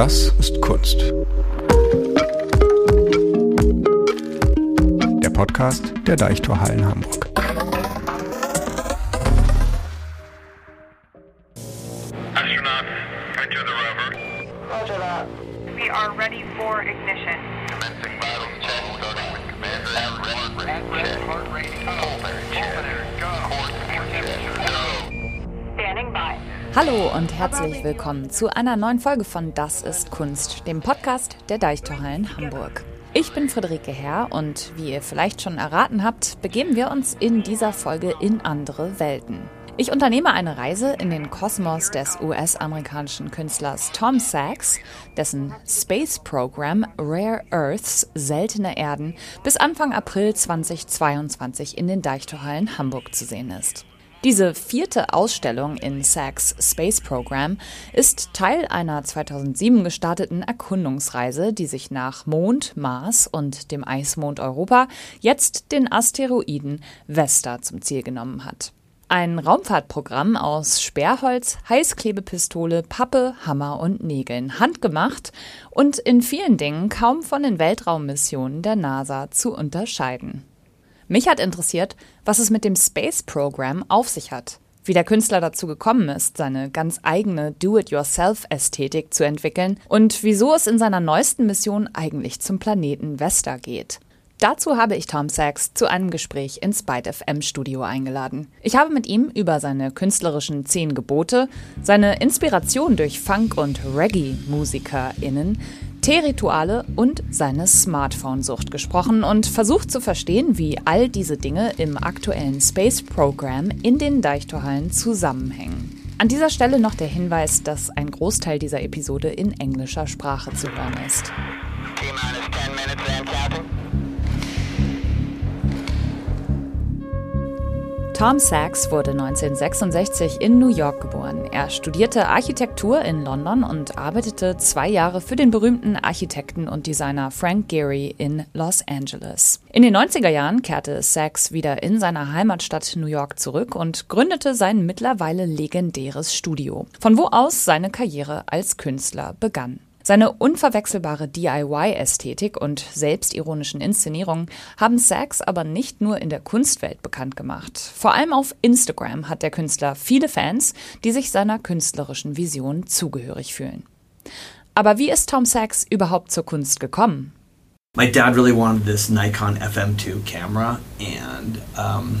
Das ist Kunst. Der Podcast der Deichtorhallen Hamburg. Hallo und herzlich willkommen zu einer neuen Folge von Das ist Kunst, dem Podcast der Deichtorhallen Hamburg. Ich bin Friederike Herr und wie ihr vielleicht schon erraten habt, begeben wir uns in dieser Folge in andere Welten. Ich unternehme eine Reise in den Kosmos des US-amerikanischen Künstlers Tom Sachs, dessen Space Program Rare Earths seltene Erden bis Anfang April 2022 in den Deichtorhallen Hamburg zu sehen ist. Diese vierte Ausstellung in Sachs Space Program ist Teil einer 2007 gestarteten Erkundungsreise, die sich nach Mond, Mars und dem Eismond Europa jetzt den Asteroiden Vesta zum Ziel genommen hat. Ein Raumfahrtprogramm aus Sperrholz, Heißklebepistole, Pappe, Hammer und Nägeln, handgemacht und in vielen Dingen kaum von den Weltraummissionen der NASA zu unterscheiden. Mich hat interessiert, was es mit dem Space Program auf sich hat. Wie der Künstler dazu gekommen ist, seine ganz eigene Do-it-yourself-Ästhetik zu entwickeln und wieso es in seiner neuesten Mission eigentlich zum Planeten Vesta geht. Dazu habe ich Tom Sachs zu einem Gespräch ins Byte FM Studio eingeladen. Ich habe mit ihm über seine künstlerischen zehn Gebote, seine Inspiration durch Funk- und Reggae-MusikerInnen, Teerituale und seine Smartphone-Sucht gesprochen und versucht zu verstehen, wie all diese Dinge im aktuellen Space Program in den Deichtorhallen zusammenhängen. An dieser Stelle noch der Hinweis, dass ein Großteil dieser Episode in englischer Sprache zu hören ist. 10 Tom Sachs wurde 1966 in New York geboren. Er studierte Architektur in London und arbeitete zwei Jahre für den berühmten Architekten und Designer Frank Gehry in Los Angeles. In den 90er Jahren kehrte Sachs wieder in seine Heimatstadt New York zurück und gründete sein mittlerweile legendäres Studio, von wo aus seine Karriere als Künstler begann. Seine unverwechselbare DIY-Ästhetik und selbstironischen Inszenierungen haben Sachs aber nicht nur in der Kunstwelt bekannt gemacht. Vor allem auf Instagram hat der Künstler viele Fans, die sich seiner künstlerischen Vision zugehörig fühlen. Aber wie ist Tom Sachs überhaupt zur Kunst gekommen? my dad really wanted this Nikon FM2 camera, and um,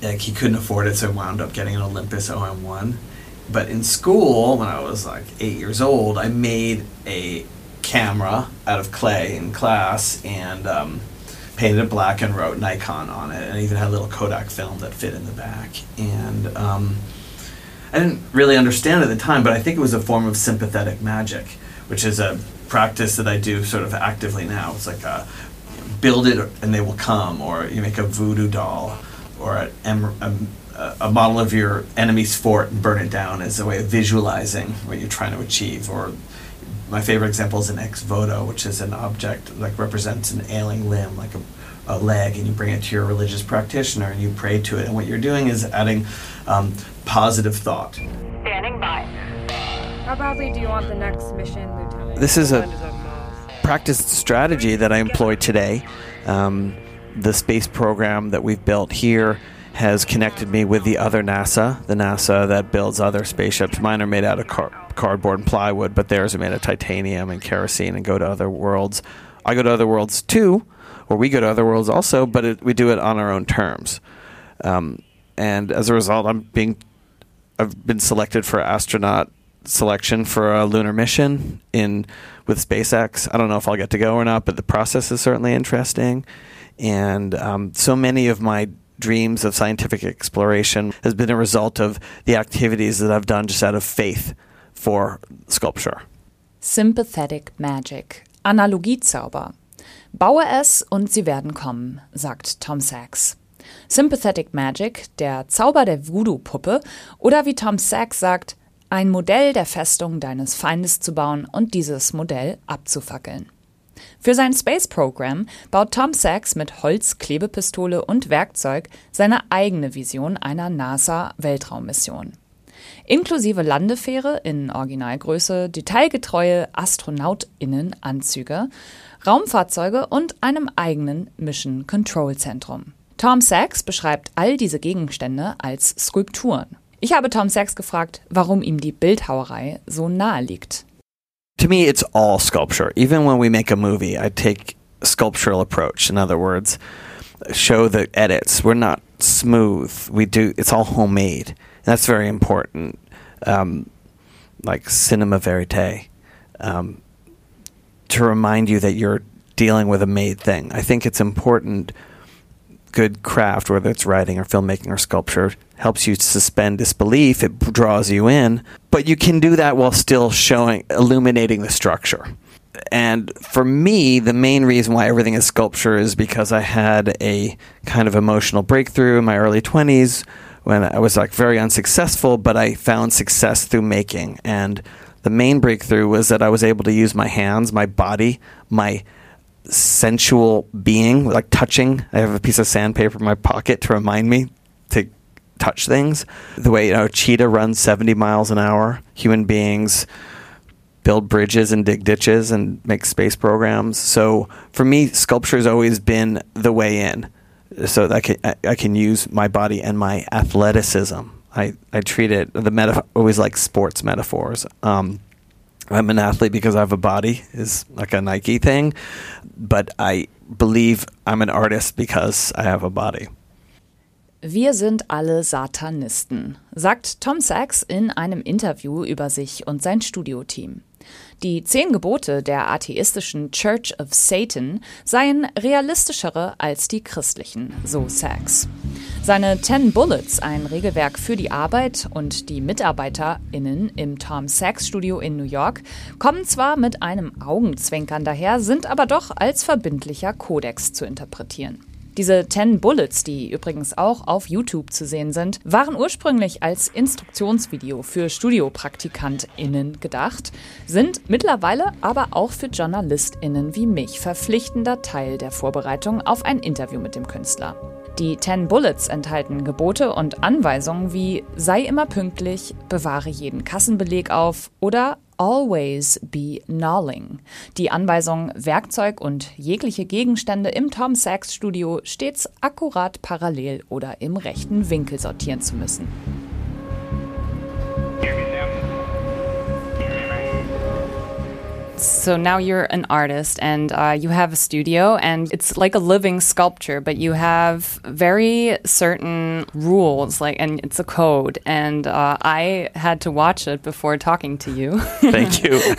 like he couldn't afford it, so I wound up getting an Olympus OM1. But in school, when I was like eight years old, I made a camera out of clay in class and um, painted it black and wrote Nikon on it, and even had a little Kodak film that fit in the back. And um, I didn't really understand at the time, but I think it was a form of sympathetic magic, which is a practice that I do sort of actively now. It's like a, build it and they will come, or you make a voodoo doll, or a, a, a model of your enemy's fort and burn it down as a way of visualizing what you're trying to achieve. Or my favorite example is an ex voto, which is an object like represents an ailing limb, like a, a leg, and you bring it to your religious practitioner and you pray to it. And what you're doing is adding um, positive thought. Standing by. How badly do you want the next mission, Lieutenant? This is a practiced strategy that I employ today. Um, the space program that we've built here has connected me with the other NASA, the NASA that builds other spaceships. Mine are made out of car- cardboard and plywood, but theirs are made of titanium and kerosene and go to other worlds. I go to other worlds too, or we go to other worlds also, but it, we do it on our own terms. Um, and as a result, I'm being I've been selected for astronaut selection for a lunar mission in with SpaceX. I don't know if I'll get to go or not, but the process is certainly interesting. And um, so many of my dreams of scientific exploration has been a result of the activities that I've done just out of faith for sculpture. Sympathetic Magic. Analogiezauber. Baue es und sie werden kommen, sagt Tom Sachs. Sympathetic Magic, der Zauber der Voodoo-Puppe oder wie Tom Sachs sagt, ein Modell der Festung deines Feindes zu bauen und dieses Modell abzufackeln. Für sein Space Program baut Tom Sachs mit Holz, Klebepistole und Werkzeug seine eigene Vision einer NASA-Weltraummission. inklusive Landefähre in Originalgröße, detailgetreue AstronautInnen-Anzüge, Raumfahrzeuge und einem eigenen Mission Control Zentrum. Tom Sachs beschreibt all diese Gegenstände als Skulpturen. Ich habe Tom Sachs gefragt, warum ihm die Bildhauerei so nahe liegt. To me it's all sculpture. Even when we make a movie i take sculptural approach. In other words show the edits. We're not smooth. We do it's all homemade. That's very important. Um, like cinema verite. Um, to remind you that you're dealing with a made thing. I think it's important good craft, whether it's writing or filmmaking or sculpture, helps you suspend disbelief. It draws you in, but you can do that while still showing, illuminating the structure. And for me, the main reason why everything is sculpture is because I had a kind of emotional breakthrough in my early 20s when I was like very unsuccessful, but I found success through making. And the main breakthrough was that I was able to use my hands, my body, my sensual being, like touching. I have a piece of sandpaper in my pocket to remind me to touch things. The way you know, cheetah runs 70 miles an hour. Human beings build bridges and dig ditches and make space programs. So for me, sculpture has always been the way in. So I can I, can use my body and my athleticism. I, I treat it the meta always like sports metaphors. Um, I'm an athlete because I have a body is like a Nike thing, but I believe I'm an artist because I have a body. Wir sind alle Satanisten, sagt Tom Sachs in einem Interview über sich und sein Studioteam. Die zehn Gebote der atheistischen Church of Satan seien realistischere als die christlichen, so Sachs. Seine Ten Bullets, ein Regelwerk für die Arbeit und die MitarbeiterInnen im Tom Sachs Studio in New York, kommen zwar mit einem Augenzwinkern daher, sind aber doch als verbindlicher Kodex zu interpretieren. Diese 10 Bullets, die übrigens auch auf YouTube zu sehen sind, waren ursprünglich als Instruktionsvideo für StudiopraktikantInnen gedacht, sind mittlerweile aber auch für JournalistInnen wie mich verpflichtender Teil der Vorbereitung auf ein Interview mit dem Künstler. Die 10 Bullets enthalten Gebote und Anweisungen wie sei immer pünktlich, bewahre jeden Kassenbeleg auf oder Always be gnawing. Die Anweisung, Werkzeug und jegliche Gegenstände im Tom Sachs Studio stets akkurat parallel oder im rechten Winkel sortieren zu müssen. So now you're an artist and uh, you have a studio, and it's like a living sculpture, but you have very certain rules, like, and it's a code. And uh, I had to watch it before talking to you. Thank you.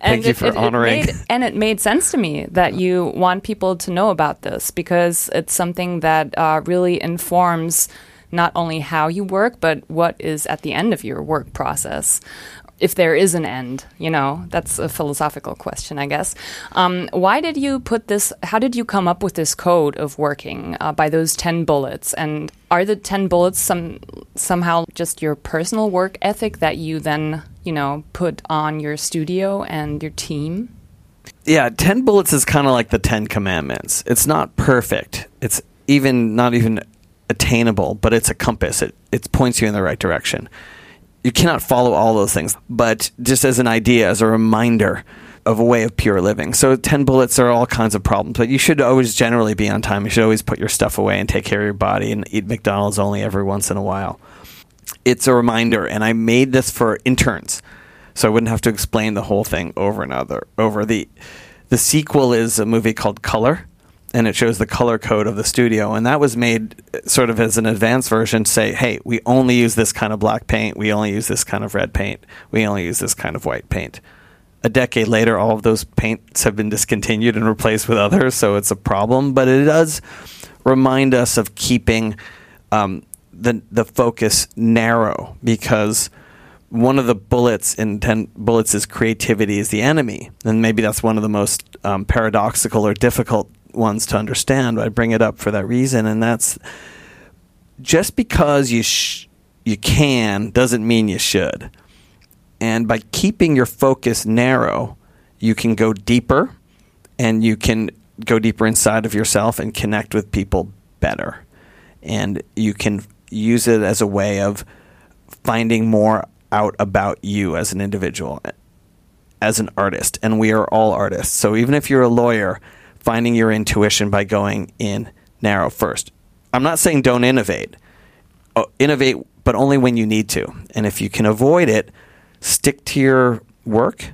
Thank you it- for it- it honoring. made- and it made sense to me that you want people to know about this because it's something that uh, really informs not only how you work, but what is at the end of your work process. If there is an end, you know, that's a philosophical question, I guess. Um, why did you put this? How did you come up with this code of working uh, by those 10 bullets? And are the 10 bullets some somehow just your personal work ethic that you then, you know, put on your studio and your team? yeah, 10 bullets is kind of like the 10 commandments. It's not perfect. It's even not even attainable, but it's a compass. It it points you in the right direction. You cannot follow all those things, but just as an idea, as a reminder of a way of pure living. So 10 bullets are all kinds of problems, but you should always generally be on time. You should always put your stuff away and take care of your body and eat McDonald's only every once in a while. It's a reminder, and I made this for interns, so I wouldn't have to explain the whole thing over and over. The the sequel is a movie called Color, and it shows the color code of the studio, and that was made uh, sort of as an advanced version. to Say, hey, we only use this kind of black paint, we only use this kind of red paint, we only use this kind of white paint. A decade later, all of those paints have been discontinued and replaced with others, so it's a problem. But it does remind us of keeping um, the the focus narrow because one of the bullets in 10 bullets is creativity is the enemy and maybe that's one of the most um, paradoxical or difficult ones to understand i bring it up for that reason and that's just because you sh- you can doesn't mean you should. And by keeping your focus narrow you can go deeper and you can go deeper inside of yourself and connect with people better. And you can use it as a way of finding more out about you as an individual, as an artist, and we are all artists. So even if you're a lawyer, finding your intuition by going in narrow first. I'm not saying don't innovate. Uh, innovate, but only when you need to. And if you can avoid it, stick to your work.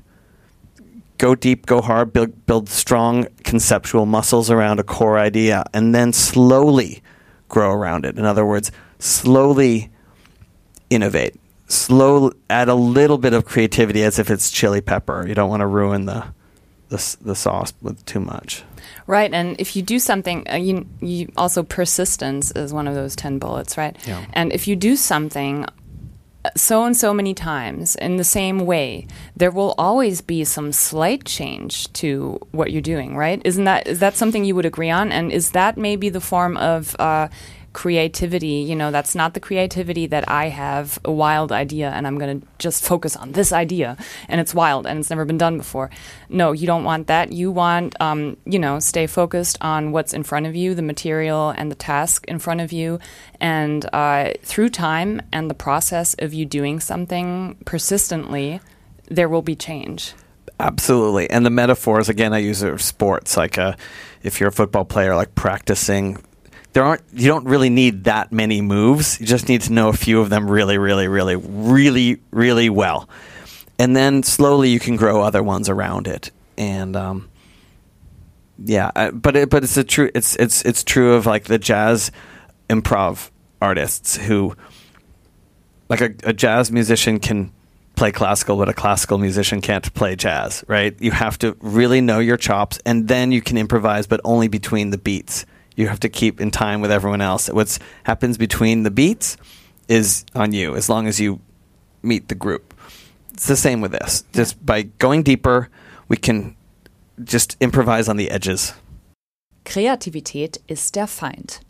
Go deep, go hard, build, build strong conceptual muscles around a core idea, and then slowly grow around it. In other words, slowly innovate. Slow, add a little bit of creativity as if it's chili pepper. You don't want to ruin the, the, the sauce with too much. Right, and if you do something, uh, you, you also persistence is one of those ten bullets, right? Yeah. And if you do something uh, so and so many times in the same way, there will always be some slight change to what you're doing, right? Isn't that is that something you would agree on? And is that maybe the form of uh, creativity? You know, that's not the creativity that I have a wild idea and I'm going to just focus on this idea and it's wild and it's never been done before. No, you don't want that. You want, um, you know, stay focused on what's in front of you, the material and the task in front of you. And uh, through time and the process of you doing something persistently, there will be change. Absolutely. And the metaphors, again, I use it of sports. Like uh, if you're a football player, like practicing, there aren't, you don't really need that many moves. You just need to know a few of them really, really, really, really, really well. And then slowly you can grow other ones around it. And, um, yeah, uh, but it, but it's a true it's it's it's true of like the jazz improv artists who like a, a jazz musician can play classical, but a classical musician can't play jazz, right? You have to really know your chops, and then you can improvise, but only between the beats. You have to keep in time with everyone else. What happens between the beats is on you, as long as you meet the group. It's the same with this. Just by going deeper, we can just improvise on the edges. Kreativität ist der Feind.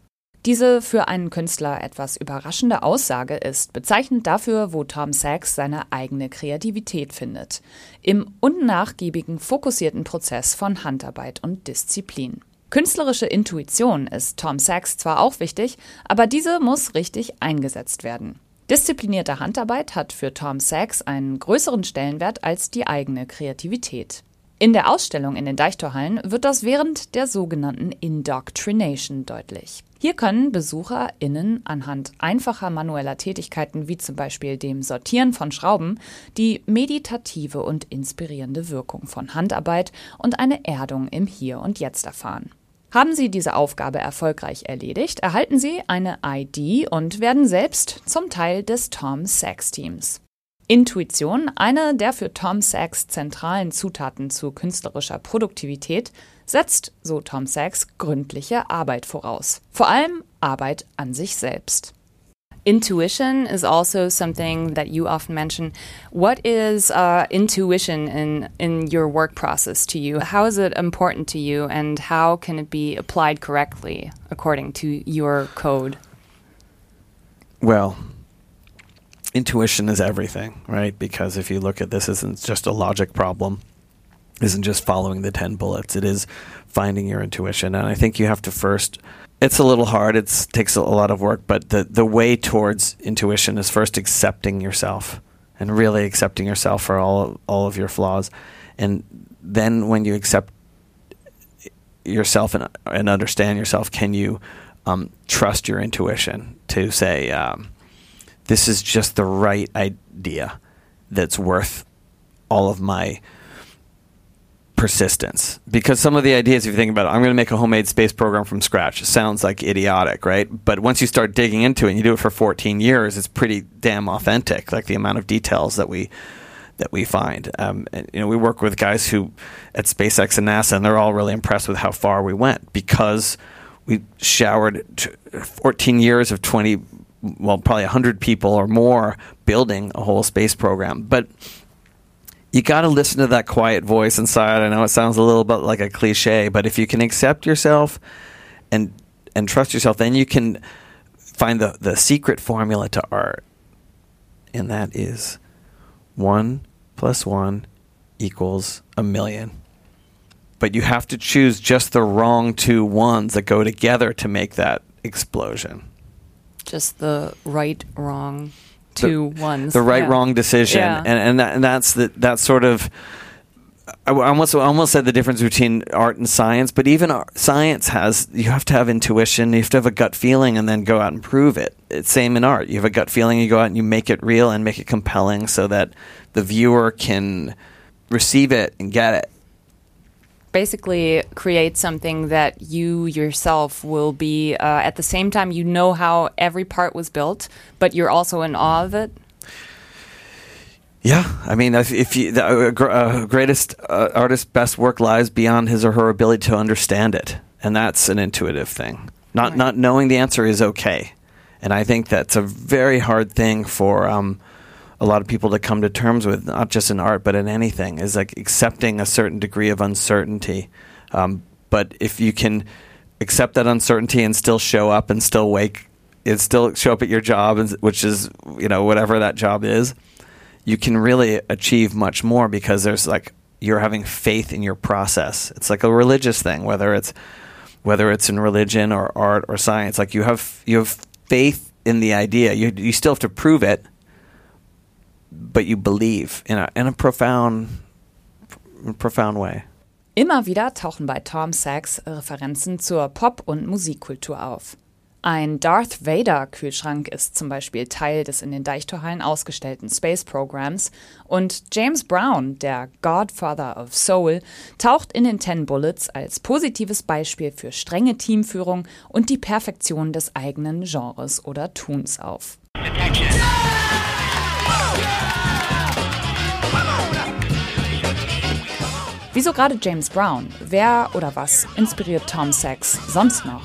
Diese für einen Künstler etwas überraschende Aussage ist bezeichnend dafür, wo Tom Sachs seine eigene Kreativität findet. Im unnachgiebigen, fokussierten Prozess von Handarbeit und Disziplin. Künstlerische Intuition ist Tom Sachs zwar auch wichtig, aber diese muss richtig eingesetzt werden. Disziplinierte Handarbeit hat für Tom Sachs einen größeren Stellenwert als die eigene Kreativität. In der Ausstellung in den Deichtorhallen wird das während der sogenannten Indoctrination deutlich. Hier können BesucherInnen anhand einfacher manueller Tätigkeiten wie zum Beispiel dem Sortieren von Schrauben die meditative und inspirierende Wirkung von Handarbeit und eine Erdung im Hier und Jetzt erfahren. Haben Sie diese Aufgabe erfolgreich erledigt, erhalten Sie eine ID und werden selbst zum Teil des Tom Sachs Teams. Intuition, eine der für Tom Sachs zentralen Zutaten zu künstlerischer Produktivität, setzt, so Tom Sachs, gründliche Arbeit voraus. Vor allem Arbeit an sich selbst. Intuition is also something that you often mention. What is uh, intuition in, in your work process to you? How is it important to you, and how can it be applied correctly according to your code? Well, intuition is everything, right? Because if you look at this, isn't just a logic problem, isn't just following the 10 bullets, it is finding your intuition. And I think you have to first, it's a little hard, it takes a lot of work, but the, the way towards intuition is first accepting yourself and really accepting yourself for all, all of your flaws. And then when you accept yourself and, and understand yourself, can you um, trust your intuition to say, um, this is just the right idea that's worth all of my persistence. Because some of the ideas, if you think about it, I'm going to make a homemade space program from scratch. Sounds like idiotic, right? But once you start digging into it and you do it for 14 years, it's pretty damn authentic, like the amount of details that we that we find. Um, and, you know, we work with guys who at SpaceX and NASA, and they're all really impressed with how far we went because we showered t- 14 years of 20, well, probably 100 people or more building a whole space program. But you got to listen to that quiet voice inside. I know it sounds a little bit like a cliche, but if you can accept yourself and and trust yourself, then you can find the the secret formula to art, and that is one plus one equals a million. But you have to choose just the wrong two ones that go together to make that explosion. Just the right, wrong two ones. the right Yeah. wrong decision Yeah. and and, that, and that's the that sort of I almost I almost said the difference between art and science, but even art, science has you have to have intuition, you have to have a gut feeling, and then go out and prove it. It's same in art. You have a gut feeling, you go out and you make it real and make it compelling, so that the viewer can receive it and get it. Basically create something that you yourself will be uh, at the same time you know how every part was built but you're also in awe of it Yeah, I mean, if, if you, the uh, uh, greatest uh, artist's best work lies beyond his or her ability to understand it, and that's an intuitive thing. Not Right. not knowing the answer is okay, and I think that's a very hard thing for um, a lot of people to come to terms with, not just in art but in anything. Is like accepting a certain degree of uncertainty. Um, but if you can accept that uncertainty and still show up and still wake, and still show up at your job, which is you know whatever that job is you can really achieve much more because there's like you're having faith in your process. It's like a religious thing, whether it's whether it's in religion or art or science. Like you have you have faith in the idea. You you still have to prove it, but you believe in a in a profound profound way. Immer wieder tauchen bei Tom Sachs Referenzen zur Pop- und Musikkultur auf. Ein Darth Vader-Kühlschrank ist zum Beispiel Teil des in den Deichtorhallen ausgestellten Space Programs und James Brown, der Godfather of Soul, taucht in den Ten Bullets als positives Beispiel für strenge Teamführung und die Perfektion des eigenen Genres oder Tuns auf. Wieso gerade James Brown? Wer oder was inspiriert Tom Sachs sonst noch?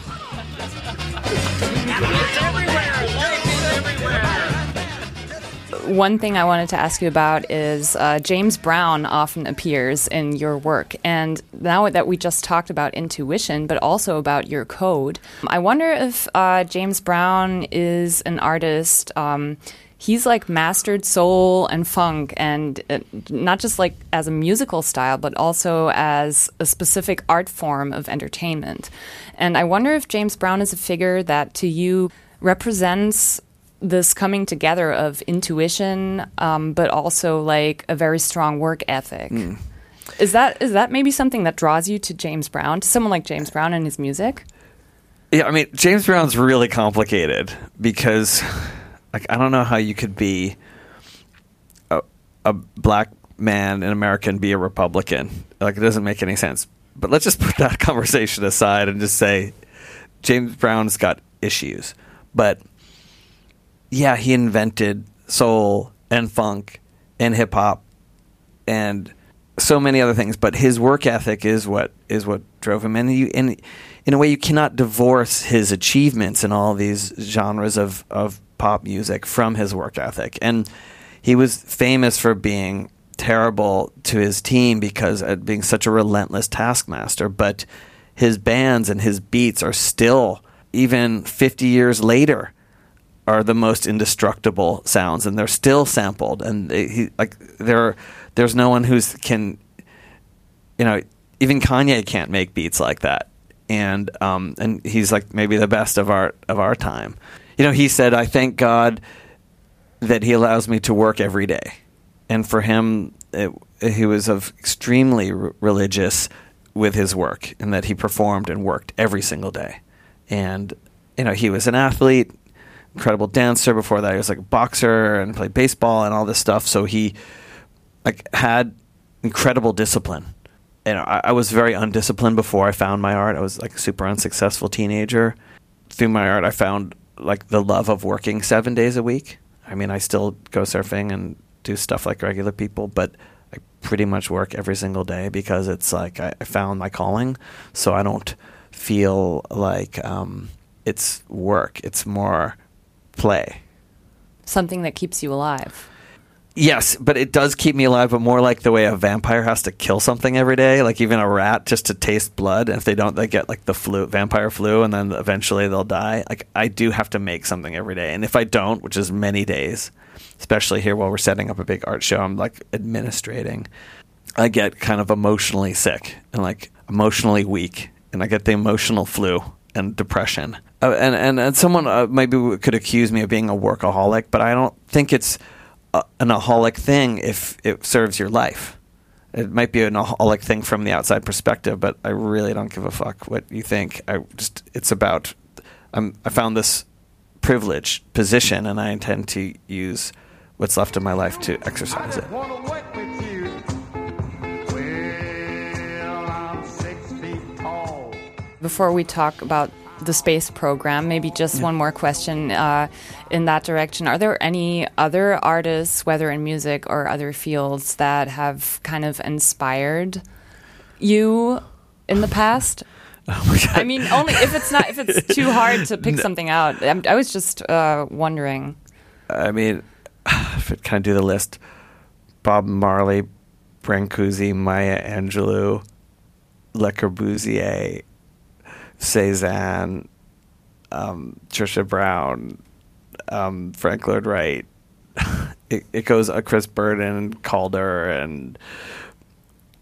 One thing I wanted to ask you about is uh, James Brown often appears in your work. And now that we just talked about intuition, but also about your code, I wonder if uh, James Brown is an artist. Um, he's like mastered soul and funk, and uh, not just like as a musical style, but also as a specific art form of entertainment. And I wonder if James Brown is a figure that to you represents this coming together of intuition, um, but also like a very strong work ethic. Is that is that maybe something that draws you to James Brown, to someone like James Brown and his music? Yeah, I mean James Brown's really complicated because like I don't know how you could be a, a black man in America and be a Republican. Like it doesn't make any sense. But let's just put that conversation aside and just say James Brown's got issues. But yeah, he invented soul and funk and hip hop and so many other things. But his work ethic is what is what drove him. And you, and in a way, you cannot divorce his achievements in all these genres of of pop music from his work ethic. And he was famous for being terrible to his team because uh, being such a relentless taskmaster. But his bands and his beats are still even 50 years later are the most indestructible sounds, and they're still sampled. And they, he, like there, there's no one who's can, you know, even Kanye can't make beats like that. And um, and he's like maybe the best of our of our time. You know, he said, "I thank God that He allows me to work every day." And for him, it, he was of extremely r- religious with his work, and that he performed and worked every single day. And you know, he was an athlete incredible dancer. Before that, he was like a boxer and played baseball and all this stuff. So he like had incredible discipline. And I, I was very undisciplined before I found my art. I was like a super unsuccessful teenager. Through my art, I found like the love of working seven days a week. I mean, I still go surfing and do stuff like regular people, but I pretty much work every single day because it's like I, I found my calling. So I don't feel like um, it's work. It's more play. Something that keeps you alive. Yes, but it does keep me alive, but more like the way a vampire has to kill something every day, like even a rat just to taste blood. If they don't, they get like the flu, vampire flu, and then eventually they'll die. Like I do have to make something every day. And if I don't, which is many days, especially here while we're setting up a big art show, I'm like administrating. I get kind of emotionally sick and like emotionally weak, and I get the emotional flu and depression. Uh, and, and and someone uh, maybe could accuse me of being a workaholic, but I don't think it's a, an aholic thing if it serves your life. It might be an aholic thing from the outside perspective, but I really don't give a fuck what you think. I just it's about I'm, I found this privileged position, and I intend to use what's left of my life to exercise it. wanna work with you. Well, I'm six feet tall. Before we talk about the space program, maybe just one more question uh, in that direction. Are there any other artists, whether in music or other fields, that have kind of inspired you in the past? I mean, only if it's not if it's too hard to pick something out. I'm, I was just uh, wondering. I mean, if it kind of do the list, Bob Marley, Brancusi, Maya Angelou, Le Corbusier, Cezanne, um, Trisha Brown, um, Frank Lloyd Wright. It, it goes uh, Chris Burden, Calder, and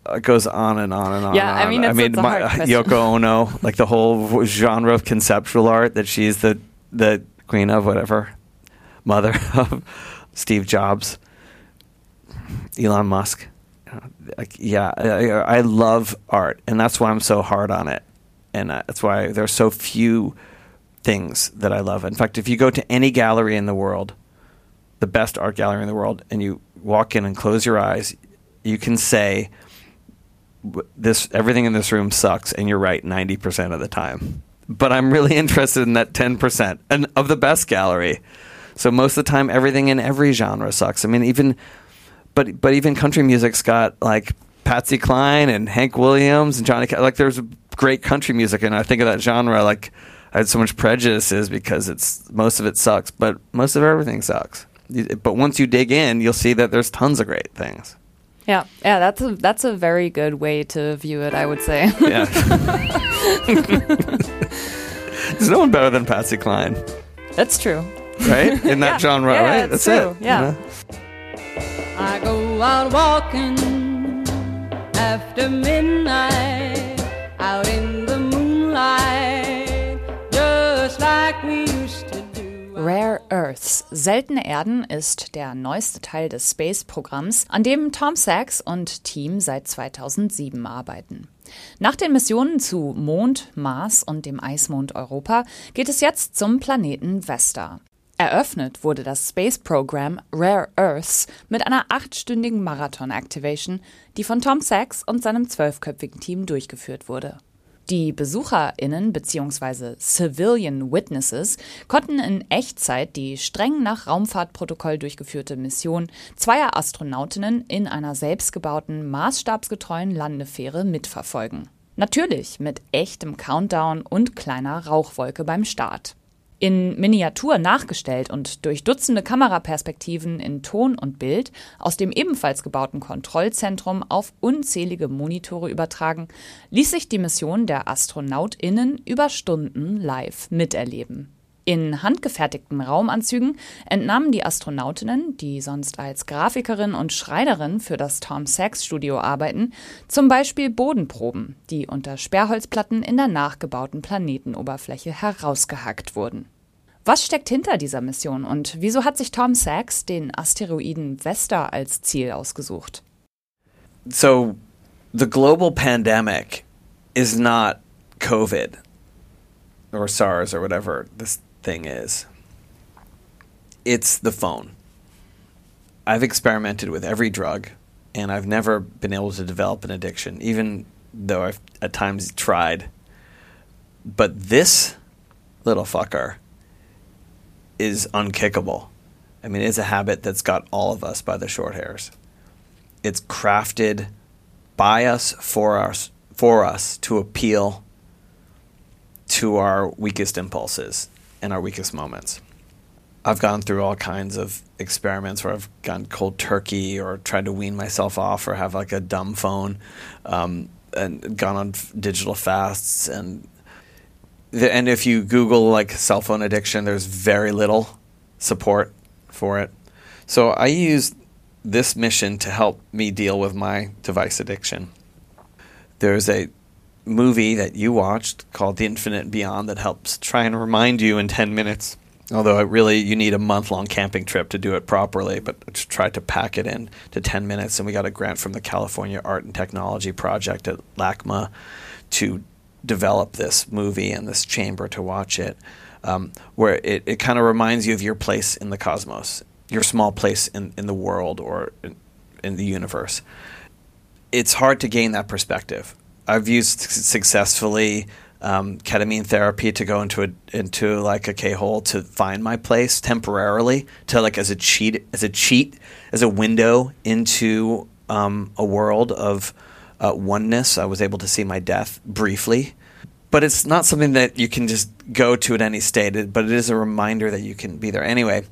it goes on and on and on. Yeah, I mean, it's- it's a my- question. Yoko Ono, like the whole genre of conceptual art that she's the the queen of, whatever, mother of Steve Jobs, Elon Musk. Like, yeah, I, I love art, and that's why I'm so hard on it, and uh, that's why there are so few things that I love. In fact, if you go to any gallery in the world, the best art gallery in the world, and you walk in and close your eyes, you can say this everything in this room sucks, and you're right ninety percent of the time. But I'm really interested in that ten percent and of the best gallery. So most of the time, everything in every genre sucks. I mean, even but but even country music's got like Patsy Cline and Hank Williams and Johnny. Like there's great country music, and I think of that genre like I had so much prejudices because it's most of it sucks, but most of everything sucks. But once you dig in, you'll see that there's tons of great things. Yeah, yeah, that's a that's a very good way to view it. I would say. Yeah. There's no one better than Patsy Cline, that's true. right? In that Yeah, genre, yeah, right? That's it. you yeah. know? I go out walking after midnight, out in the moonlight, just like we used to do. Rare Earths, seltene Erden, ist der neueste Teil des Space-Programms, an dem Tom Sachs und Team seit 2007 arbeiten. Nach den Missionen zu Mond, Mars und dem Eismond Europa geht es jetzt zum Planeten Vesta. Eröffnet wurde das Space Program Rare Earths mit einer achtstündigen Marathon-Activation, die von Tom Sachs und seinem zwölfköpfigen Team durchgeführt wurde. Die BesucherInnen bzw. Civilian Witnesses konnten in Echtzeit die streng nach Raumfahrtprotokoll durchgeführte Mission zweier Astronautinnen in einer selbstgebauten, maßstabsgetreuen Landefähre mitverfolgen. Natürlich mit echtem Countdown und kleiner Rauchwolke beim Start. In Miniatur nachgestellt und durch Dutzende Kameraperspektiven in Ton und Bild aus dem ebenfalls gebauten Kontrollzentrum auf unzählige Monitore übertragen, ließ sich die Mission der AstronautInnen über Stunden live miterleben. In handgefertigten Raumanzügen entnahmen die Astronautinnen, die sonst als Grafikerin und Schreinerin für das Tom Sachs Studio arbeiten, zum Beispiel Bodenproben, die unter Sperrholzplatten in der nachgebauten Planetenoberfläche herausgehackt wurden. Was steckt hinter dieser Mission und wieso hat sich Tom Sachs den Asteroiden Vesta als Ziel ausgesucht? So, the global pandemic is not COVID or SARS or whatever this thing is. It's the phone. I've experimented with every drug, and I've never been able to develop an addiction, even though I've at times tried. But this little fucker is unkickable. I mean, it's a habit that's got all of us by the short hairs. It's crafted by us for us for us to appeal to our weakest impulses and our weakest moments. I've gone through all kinds of experiments where I've gone cold turkey or tried to wean myself off or have like a dumb phone um, and gone on digital fasts and and if you Google like cell phone addiction, there's very little support for it. So I use this mission to help me deal with my device addiction. There's a movie that you watched called The Infinite Beyond that helps try and remind you in 10 minutes. Although it really, you need a month long camping trip to do it properly, but I tried to pack it in to 10 minutes. And we got a grant from the California Art and Technology Project at LACMA to develop this movie and this chamber to watch it, um, where it, it kind of reminds you of your place in the cosmos, your small place in, in the world or in, in the universe. It's hard to gain that perspective. I've used successfully um, ketamine therapy to go into a into like a K hole to find my place temporarily to like as a cheat as a cheat as a window into um, a world of uh, oneness. I was able to see my death briefly, but it's not something that you can just go to at any state. But it is a reminder that you can be there anyway.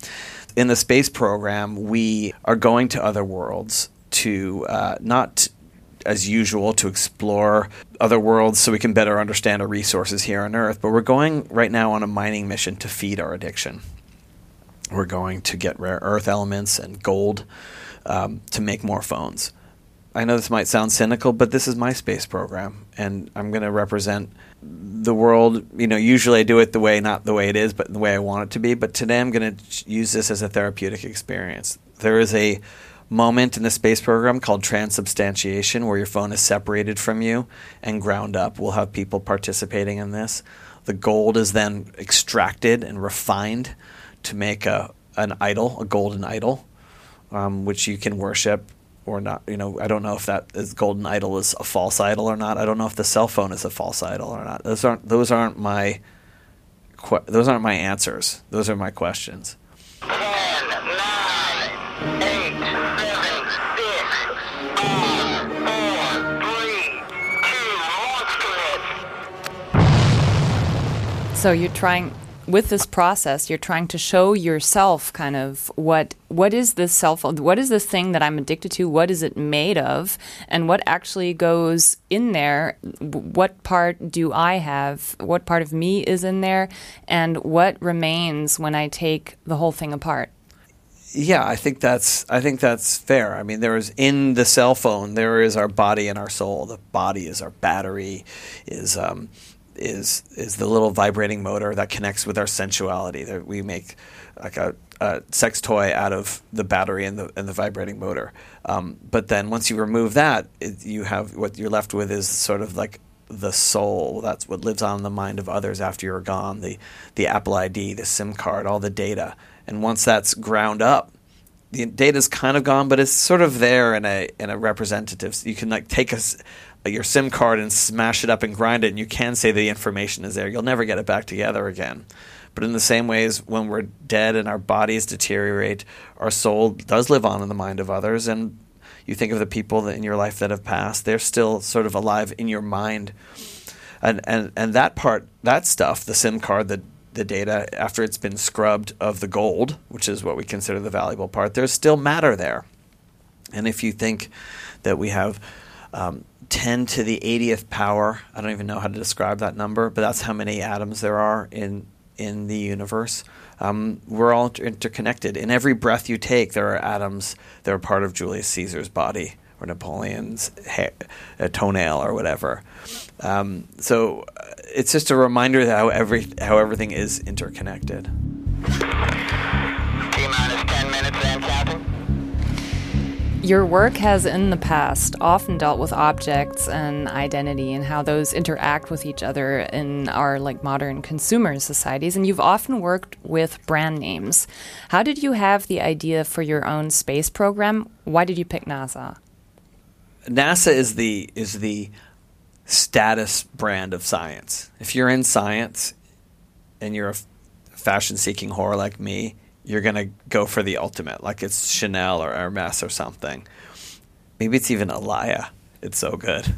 In the space program, we are going to other worlds to uh, not as usual to explore other worlds so we can better understand our resources here on Earth. But we're going right now on a mining mission to feed our addiction. We're going to get rare earth elements and gold um, to make more phones. I know this might sound cynical, but this is my space program, and I'm going to represent the world. You know, usually I do it the way, not the way it is, but the way I want it to be. But today I'm going to use this as a therapeutic experience. There is a moment in the space program called transubstantiation, where your phone is separated from you and ground up. We'll have people participating in this. The gold is then extracted and refined to make a an idol, a golden idol, um, which you can worship or not. You know, I don't know if that is golden idol is a false idol or not. I don't know if the cell phone is a false idol or not. Those aren't those aren't my those aren't my answers. Those are my questions. So you're trying with this process, you're trying to show yourself kind of what what is this self what is this thing that I'm addicted to? What is it made of? And what actually goes in there? What part do I have? What part of me is in there? And what remains when I take the whole thing apart? Yeah, I think that's I think that's fair. I mean, there is in the cell phone there is our body and our soul. The body is our battery, is um, is is the little vibrating motor that connects with our sensuality. That we make like a, a sex toy out of the battery and the and the vibrating motor. Um, but then once you remove that, it, you have what you're left with is sort of like the soul. That's what lives on in the mind of others after you're gone. The the Apple ID, the SIM card, all the data. And once that's ground up, the data's kind of gone, but it's sort of there in a in a representative. So you can like take a, your SIM card and smash it up and grind it, and you can say the information is there. You'll never get it back together again. But in the same ways, when we're dead and our bodies deteriorate, our soul does live on in the mind of others. And you think of the people in your life that have passed; they're still sort of alive in your mind. And and and that part, that stuff, the SIM card, the the data after it's been scrubbed of the gold, which is what we consider the valuable part, there's still matter there. And if you think that we have um, 10 to the 80th power, I don't even know how to describe that number, but that's how many atoms there are in in the universe. Um, we're all inter- interconnected. In every breath you take, there are atoms that are part of Julius Caesar's body or Napoleon's ha- uh, toenail or whatever. Um, so uh, it's just a reminder that how every how everything is interconnected. Your work has in the past often dealt with objects and identity and how those interact with each other in our like modern consumer societies and you've often worked with brand names. How did you have the idea for your own space program? Why did you pick NASA? NASA is the is the status brand of science. If you're in science and you're a fashion seeking whore like me, you're gonna go for the ultimate, like it's Chanel or Hermes or something. Maybe it's even Alaïa. It's so good.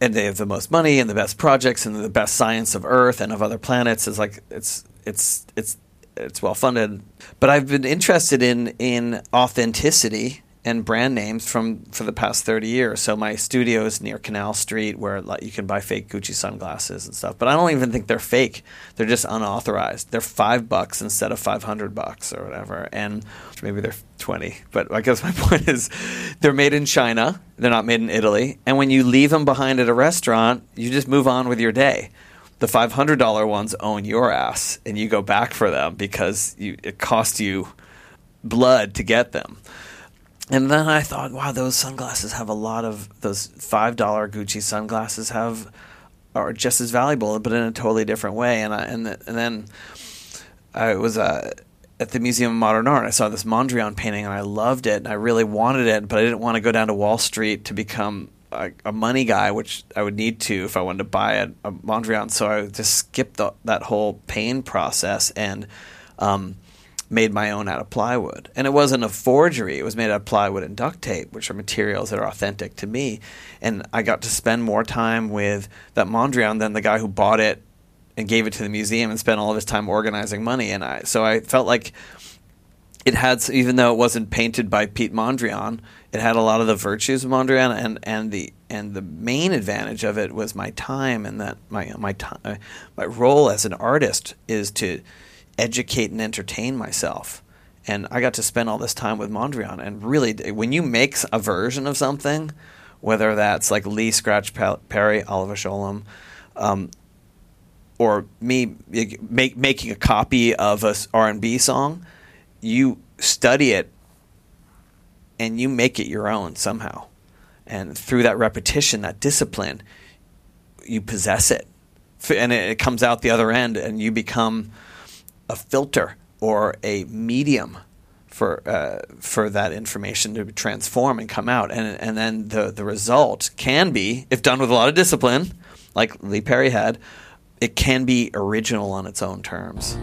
And they have the most money and the best projects and the best science of Earth and of other planets. It's like it's it's it's it's well funded. But I've been interested in in authenticity and brand names from for the past 30 years. So my studio is near Canal Street where you can buy fake Gucci sunglasses and stuff. But I don't even think they're fake. They're just unauthorized. They're 5 bucks instead of 500 bucks or whatever. And maybe they're 20. But I guess my point is they're made in China They're not made in Italy. And when you leave them behind at a restaurant, you just move on with your day. The $500 ones own your ass, and you go back for them because you, it cost you blood to get them. And then I thought, wow, those sunglasses have a lot of those five dollar Gucci sunglasses have are just as valuable, but in a totally different way. And I, and the, and then I was uh, at the Museum of Modern Art. I saw this Mondrian painting, and I loved it. And I really wanted it, but I didn't want to go down to Wall Street to become a, a money guy, which I would need to if I wanted to buy a, a Mondrian. So I just skipped the, that whole pain process and. Um, made my own out of plywood. And it wasn't a forgery, it was made out of plywood and duct tape, which are materials that are authentic to me. And I got to spend more time with that Mondrian than the guy who bought it and gave it to the museum and spent all of his time organizing money. And I, so I felt like it had, even though it wasn't painted by Piet Mondrian, it had a lot of the virtues of Mondrian, and, and the and the main advantage of it was my time, and that my my time, uh, my role as an artist is to educate and entertain myself. And I got to spend all this time with Mondrian. And really, when you make a version of something, whether that's like Lee Scratch Perry, Oliver Sholem, um, or me make, making a copy of a R&B song, you study it and you make it your own somehow. And through that repetition, that discipline, you possess it. And it comes out the other end, and you become – a filter or a medium for uh, for that information to transform and come out, and and then the the result can be, if done with a lot of discipline, like Lee Perry had, it can be original on its own terms.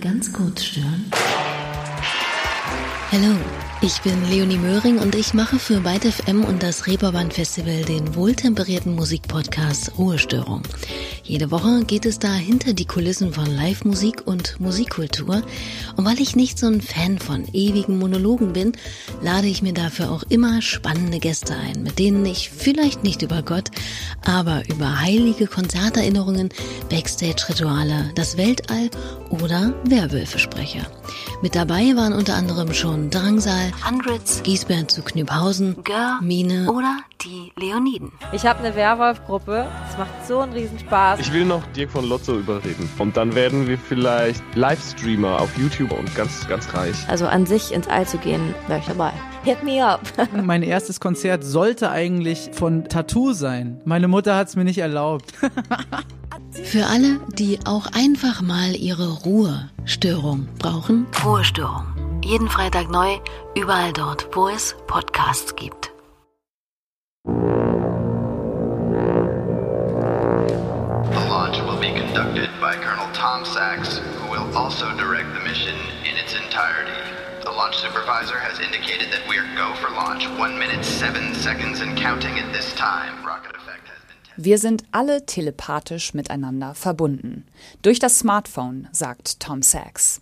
Ganz kurz stören? Hallo, ich bin Leonie Möhring und ich mache für Byte und das Reeperbahn Festival den wohltemperierten Musikpodcast Ruhestörung. Jede Woche geht es da hinter die Kulissen von Live-Musik und Musikkultur. Und weil ich nicht so ein Fan von ewigen Monologen bin, lade ich mir dafür auch immer spannende Gäste ein, mit denen ich vielleicht nicht über Gott, aber über heilige Konzerterinnerungen, Backstage-Rituale, das Weltall oder Werwölfe spreche. Mit dabei waren unter anderem schon Drangsal, Hundreds, Giesbert zu Knübhausen, Gör, Mine oder die Leoniden. Ich habe eine Werwolf-Gruppe. Es macht so einen Riesenspaß. Ich will noch Dirk von Lotzo überreden. Und dann werden wir vielleicht Livestreamer auf YouTube und ganz, ganz reich. Also an sich ins All zu gehen, wäre ich dabei. Hit me up. mein erstes Konzert sollte eigentlich von Tattoo sein. Meine Mutter hat es mir nicht erlaubt. Für alle, die auch einfach mal ihre Ruhestörung brauchen. Ruhestörung. Jeden Freitag neu, überall dort, wo es Podcasts gibt. Also direct the mission in its entirety. The launch supervisor has indicated that we're go for launch. One minute, seven seconds, and counting at this time. Rocket effect has. Wir sind alle telepathisch miteinander verbunden. Durch das Smartphone, sagt Tom Sachs.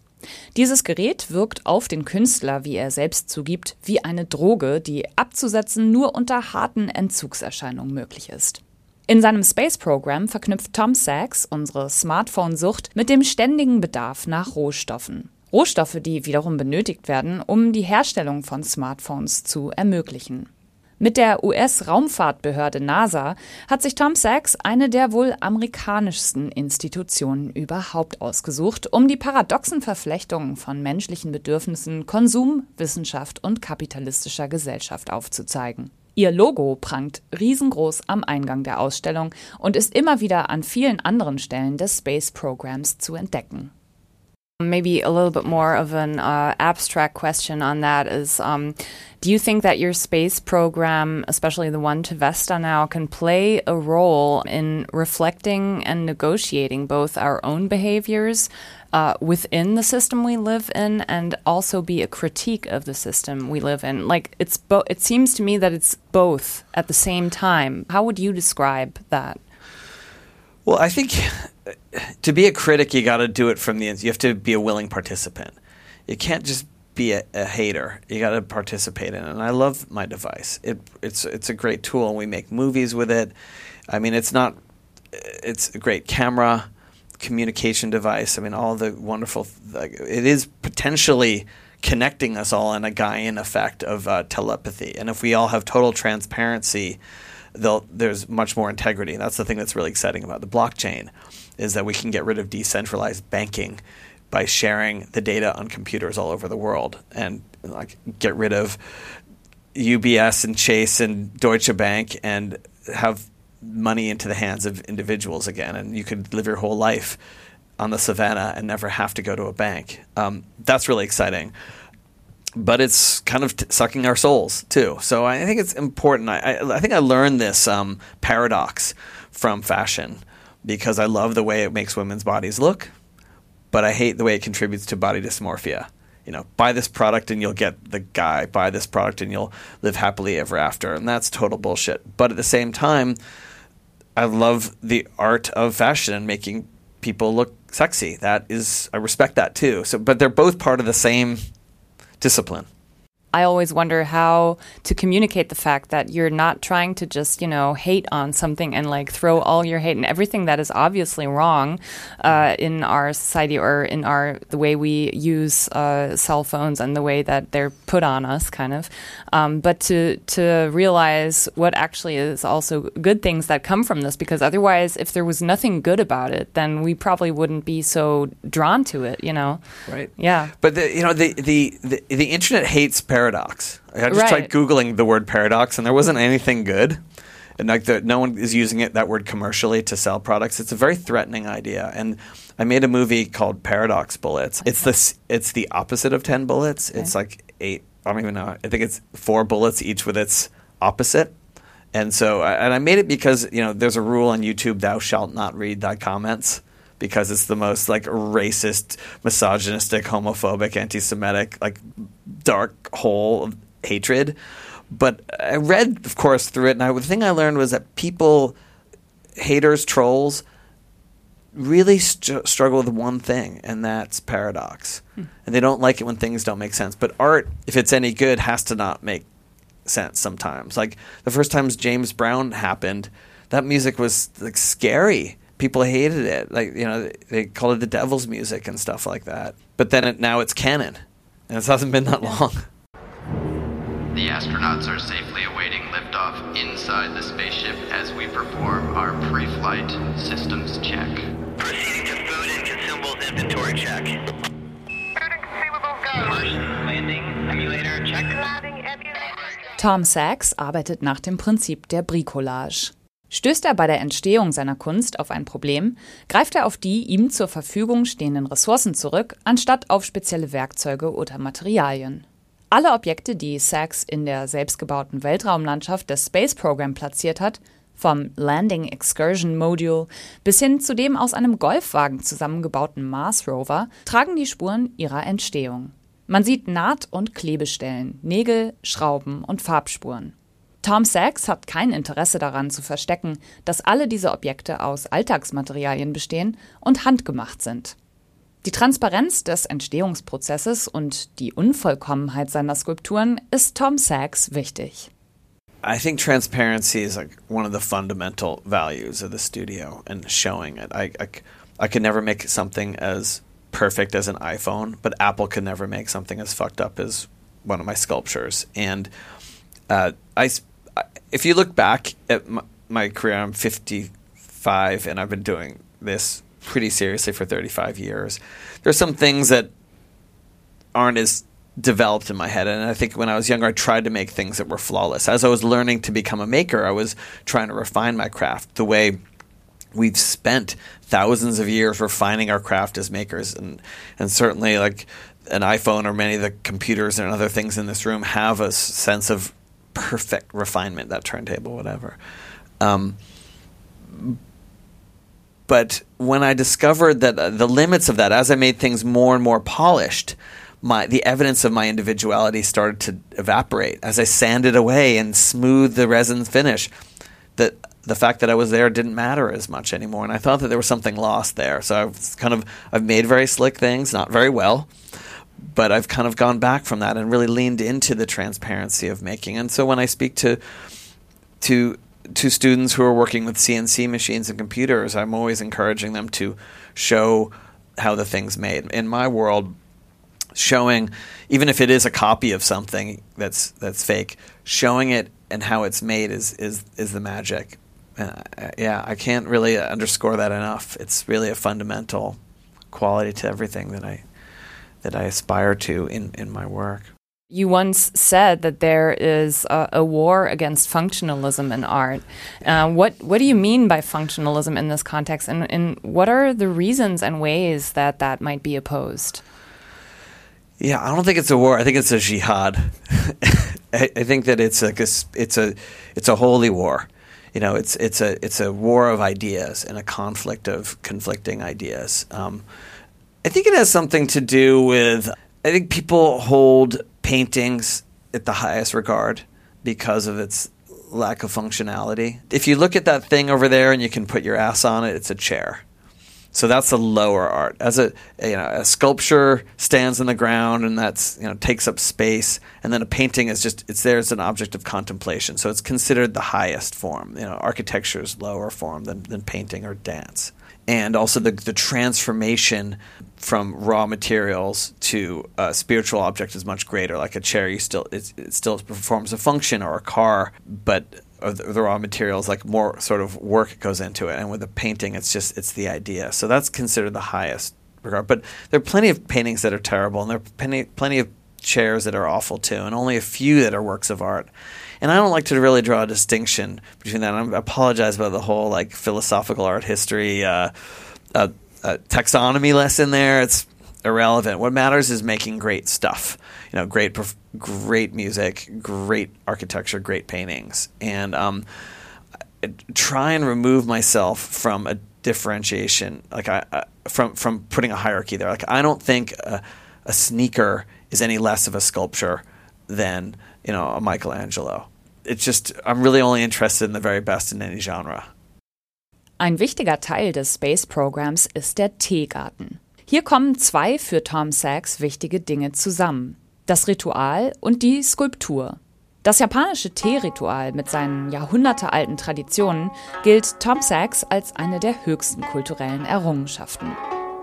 Dieses Gerät wirkt auf den Künstler, wie er selbst zugibt, wie eine Droge, die abzusetzen nur unter harten Entzugserscheinungen möglich ist. In seinem Space-Programm verknüpft Tom Sachs unsere Smartphone-Sucht mit dem ständigen Bedarf nach Rohstoffen. Rohstoffe, die wiederum benötigt werden, um die Herstellung von Smartphones zu ermöglichen. Mit der US-Raumfahrtbehörde NASA hat sich Tom Sachs eine der wohl amerikanischsten Institutionen überhaupt ausgesucht, um die paradoxen Verflechtungen von menschlichen Bedürfnissen, Konsum, Wissenschaft und kapitalistischer Gesellschaft aufzuzeigen. Ihr Logo prangt riesengroß am Eingang der Ausstellung und ist immer wieder an vielen anderen Stellen des Space Programs zu entdecken. Maybe a little bit more of an uh, abstract question on that is um, Do you think that your space program, especially the one to Vesta now, can play a role in reflecting and negotiating both our own behaviors uh, within the system we live in and also be a critique of the system we live in? Like, it's bo- it seems to me that it's both at the same time. How would you describe that? Well, I think to be a critic, you got to do it from the end. You have to be a willing participant. You can't just be a, a hater. You got to participate in it. And I love my device. It it's it's a great tool, and we make movies with it. I mean, it's not. It's a great camera, communication device. I mean, all the wonderful. Like, it is potentially connecting us all in a Gaian effect of uh, telepathy. And if we all have total transparency, there's much more integrity. And That's the thing that's really exciting about the blockchain, is that we can get rid of decentralized banking by sharing the data on computers all over the world and like get rid of UBS and Chase and Deutsche Bank and have money into the hands of individuals again, and you could live your whole life on the savannah and never have to go to a bank. Um, that's really exciting. But it's kind of t- sucking our souls too. So I think it's important. I, I, I think I learned this um, paradox from fashion because I love the way it makes women's bodies look, but I hate the way it contributes to body dysmorphia. You know, buy this product and you'll get the guy. Buy this product and you'll live happily ever after. And that's total bullshit. But at the same time, I love the art of fashion and making people look sexy. That is, I respect that too. So, but they're both part of the same discipline. I always wonder how to communicate the fact that you're not trying to just, you know, hate on something and like throw all your hate and everything that is obviously wrong uh, in our society or in our the way we use uh, cell phones and the way that they're put on us, kind of. Um, but to to realize what actually is also good things that come from this, because otherwise, if there was nothing good about it, then we probably wouldn't be so drawn to it, you know. Right. Yeah. But the, you know the the the, the internet hates paradox. I just Right. tried googling the word paradox, and there wasn't anything good. And like the, no one is using it that word commercially to sell products. It's a very threatening idea. And I made a movie called Paradox Bullets. It's this. It's the opposite of ten bullets. It's like eight. I don't even know. I think it's four bullets each with its opposite. And so, I- and I made it because you know there's a rule on YouTube: "Thou shalt not read thy comments." Because it's the most like racist, misogynistic, homophobic, anti-Semitic, like dark hole of hatred. But I read, of course, through it, and I, the thing I learned was that people, haters, trolls, really str- struggle with one thing, and that's paradox. Hmm. And they don't like it when things don't make sense. But art, if it's any good, has to not make sense sometimes. Like the first times James Brown happened, that music was like scary. People hated it. Like you know, they called it the devil's music and stuff like that. But then it, now it's canon, and it hasn't been that long. The astronauts are safely awaiting liftoff inside the spaceship as we perform our pre-flight systems check. Proceeding to food and consumables inventory check. Food and consumables go. Landing emulator check. Landing emulator. Tom Sachs arbeitet nach dem Prinzip der Bricolage. Stößt er bei der Entstehung seiner Kunst auf ein Problem, greift er auf die ihm zur Verfügung stehenden Ressourcen zurück, anstatt auf spezielle Werkzeuge oder Materialien. Alle Objekte, die Sachs in der selbstgebauten Weltraumlandschaft des Space Program platziert hat, vom Landing Excursion Module bis hin zu dem aus einem Golfwagen zusammengebauten Mars Rover, tragen die Spuren ihrer Entstehung. Man sieht Naht- und Klebestellen, Nägel, Schrauben und Farbspuren. Tom Sachs hat kein Interesse daran zu verstecken, dass alle diese Objekte aus Alltagsmaterialien bestehen und handgemacht sind. Die Transparenz des Entstehungsprozesses und die Unvollkommenheit seiner Skulpturen ist Tom Sachs wichtig. I think transparency is like one of the fundamental values of the studio and showing it. I, I, I could never make something as perfect as an iPhone, but Apple could never make something as fucked up as one of my sculptures. And uh, I- if you look back at my, my career, I'm 55 and I've been doing this pretty seriously for 35 years. There's some things that aren't as developed in my head. And I think when I was younger, I tried to make things that were flawless. As I was learning to become a maker, I was trying to refine my craft the way we've spent thousands of years refining our craft as makers. And, and certainly, like an iPhone or many of the computers and other things in this room have a sense of perfect refinement, that turntable, whatever. Um, but when I discovered that uh, the limits of that, as I made things more and more polished, my the evidence of my individuality started to evaporate as I sanded away and smoothed the resin finish. That the fact that I was there didn't matter as much anymore, and I thought that there was something lost there. So I've kind of I've made very slick things, not very well, but I've kind of gone back from that and really leaned into the transparency of making. And so when I speak to to to students who are working with CNC machines and computers, I'm always encouraging them to show how the thing's made. In my world, showing even if it is a copy of something that's that's fake, showing it and how it's made is is is the magic. Uh, yeah, I can't really underscore that enough. It's really a fundamental quality to everything that I that I aspire to in, in my work. You once said that there is a, a war against functionalism in art. Uh, what what do you mean by functionalism in this context, and, and what are the reasons and ways that that might be opposed? Yeah, I don't think it's a war. I think it's a jihad. I, I, think that it's like a, it's a it's a holy war. You know, it's it's a it's a war of ideas and a conflict of conflicting ideas. Um, I think it has something to do with. I think people hold paintings at the highest regard because of its lack of functionality. If you look at that thing over there and you can put your ass on it, it's a chair. So that's the lower art. As a you know, a sculpture stands in the ground and that's you know takes up space, and then a painting is just it's there as an object of contemplation. So it's considered the highest form. You know, architecture is lower form than, than painting or dance and also the, the transformation from raw materials to a spiritual object is much greater. Like a chair, you still it, it still performs a function, or a car, but the, the, raw materials, like more sort of work goes into it. And with a painting, it's just it's the idea. So that's considered the highest regard. But there are plenty of paintings that are terrible, and there are plenty plenty of chairs that are awful too, and only a few that are works of art. And I don't like to really draw a distinction between that. I apologize about the whole like philosophical art history uh, uh, uh, taxonomy lesson there. It's irrelevant. What matters is making great stuff. You know, great, great music, great architecture, great paintings, and um, try and remove myself from a differentiation. Like I, from from putting a hierarchy there. Like I don't think a, a sneaker is any less of a sculpture than you know, a Michelangelo. It's just, I'm really only interested in the very best in any genre. Ein wichtiger Teil des Space-Programms ist der Teegarten. Hier kommen zwei für Tom Sachs wichtige Dinge zusammen. Das Ritual und die Skulptur. Das japanische Teeritual mit seinen jahrhundertealten Traditionen gilt Tom Sachs als eine der höchsten kulturellen Errungenschaften.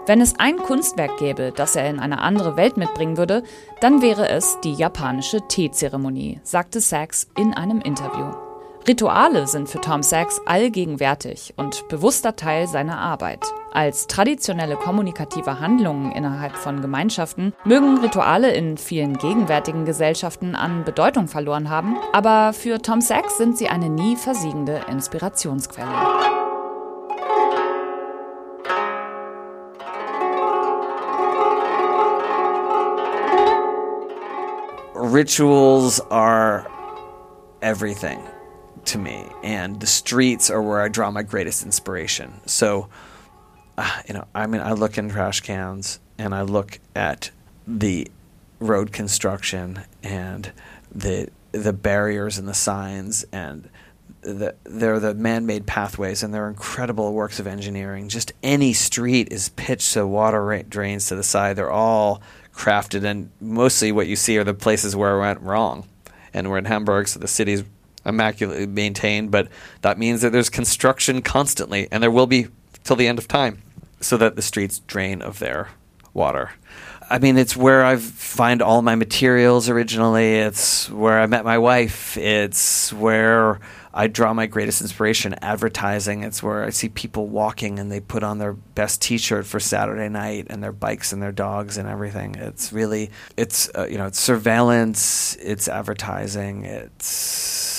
Wenn es ein Kunstwerk gäbe, das er in eine andere Welt mitbringen würde, dann wäre es die japanische Teezeremonie, sagte Sachs in einem Interview. Rituale sind für Tom Sachs allgegenwärtig und bewusster Teil seiner Arbeit. Als traditionelle kommunikative Handlungen innerhalb von Gemeinschaften mögen Rituale in vielen gegenwärtigen Gesellschaften an Bedeutung verloren haben, aber für Tom Sachs sind sie eine nie versiegende Inspirationsquelle. rituals are everything to me, and the streets are where I draw my greatest inspiration. So, uh, you know, I mean, I look in trash cans and I look at the road construction and the the barriers and the signs and the, they're the man-made pathways and they're incredible works of engineering. Just any street is pitched so water drains to the side. They're all crafted, and mostly what you see are the places where it went wrong. And we're in Hamburg, so the city's immaculately maintained, but that means that there's construction constantly, and there will be till the end of time, so that the streets drain of their water. I mean, it's where I find all my materials originally. It's where I met my wife. It's where I draw my greatest inspiration. Advertising. It's where I see people walking and they put on their best T-shirt for Saturday night and their bikes and their dogs and everything. It's really, it's uh, you know, it's surveillance. It's advertising. It's